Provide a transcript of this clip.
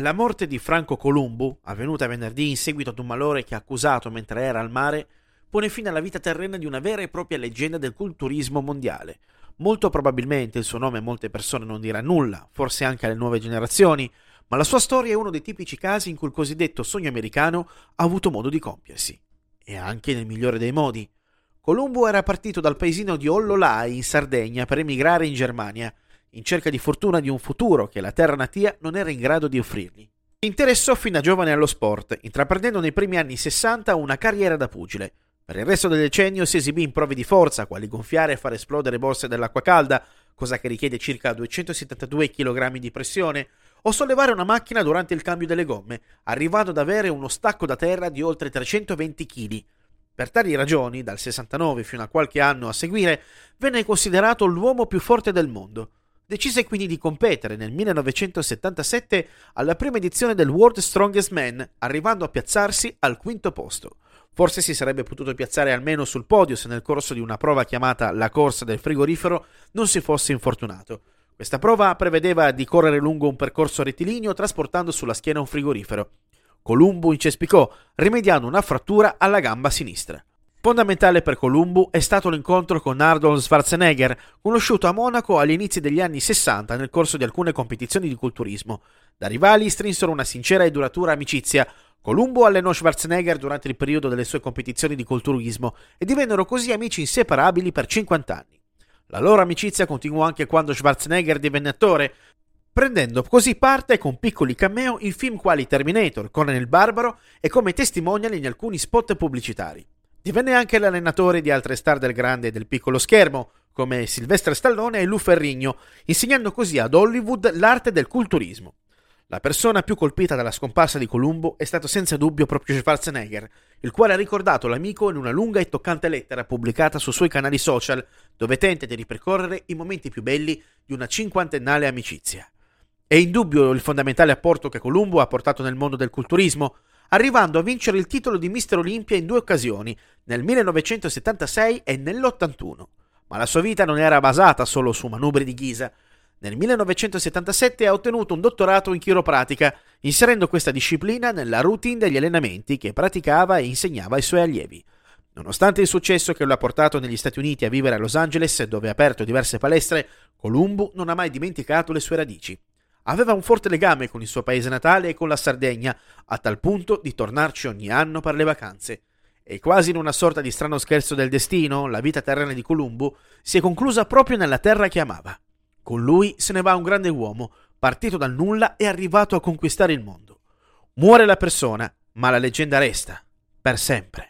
La morte di Franco Columbu, avvenuta venerdì in seguito ad un malore che ha accusato mentre era al mare, pone fine alla vita terrena di una vera e propria leggenda del culturismo mondiale. Molto probabilmente il suo nome a molte persone non dirà nulla, forse anche alle nuove generazioni, ma la sua storia è uno dei tipici casi in cui il cosiddetto sogno americano ha avuto modo di compiersi. E anche nel migliore dei modi. Columbu era partito dal paesino di Ollolai in Sardegna per emigrare in Germania in cerca di fortuna di un futuro che la terra natia non era in grado di offrirgli. Si interessò fin da giovane allo sport, intraprendendo nei primi anni 60 una carriera da pugile. Per il resto del decennio si esibì in prove di forza, quali gonfiare e far esplodere borse dell'acqua calda, cosa che richiede circa 272 kg di pressione, o sollevare una macchina durante il cambio delle gomme, arrivando ad avere uno stacco da terra di oltre 320 kg. Per tali ragioni, dal 69 fino a qualche anno a seguire, venne considerato l'uomo più forte del mondo. Decise quindi di competere nel 1977 alla prima edizione del World Strongest Man, arrivando a piazzarsi al quinto posto. Forse si sarebbe potuto piazzare almeno sul podio se nel corso di una prova chiamata la corsa del frigorifero non si fosse infortunato. Questa prova prevedeva di correre lungo un percorso rettilineo trasportando sulla schiena un frigorifero. Columbo incespicò, rimediando una frattura alla gamba sinistra. Fondamentale per Columbu è stato l'incontro con Arnold Schwarzenegger, conosciuto a Monaco agli inizi degli anni 60 nel corso di alcune competizioni di culturismo. Da rivali strinsero una sincera e duratura amicizia. Columbu allenò Schwarzenegger durante il periodo delle sue competizioni di culturismo e divennero così amici inseparabili per 50 anni. La loro amicizia continuò anche quando Schwarzenegger divenne attore, prendendo così parte con piccoli cameo in film quali Terminator, Conan il Barbaro e come testimonial in alcuni spot pubblicitari. Divenne anche l'allenatore di altre star del grande e del piccolo schermo, come Silvestre Stallone e Lou Ferrigno, insegnando così ad Hollywood l'arte del culturismo. La persona più colpita dalla scomparsa di Columbo è stato senza dubbio proprio Schwarzenegger, il quale ha ricordato l'amico in una lunga e toccante lettera pubblicata sui suoi canali social, dove tenta di ripercorrere i momenti più belli di una cinquantennale amicizia. È indubbio il fondamentale apporto che Columbo ha portato nel mondo del culturismo, arrivando a vincere il titolo di Mister Olympia in due occasioni, nel 1976 e nell'81. Ma la sua vita non era basata solo su manubri di ghisa. Nel 1977 ha ottenuto un dottorato in chiropratica, inserendo questa disciplina nella routine degli allenamenti che praticava e insegnava ai suoi allievi. Nonostante il successo che lo ha portato negli Stati Uniti a vivere a Los Angeles, dove ha aperto diverse palestre, Columbu non ha mai dimenticato le sue radici. Aveva un forte legame con il suo paese natale e con la Sardegna, a tal punto di tornarci ogni anno per le vacanze. E quasi in una sorta di strano scherzo del destino, la vita terrena di Columbu si è conclusa proprio nella terra che amava. Con lui se ne va un grande uomo, partito dal nulla e arrivato a conquistare il mondo. Muore la persona, ma la leggenda resta, per sempre.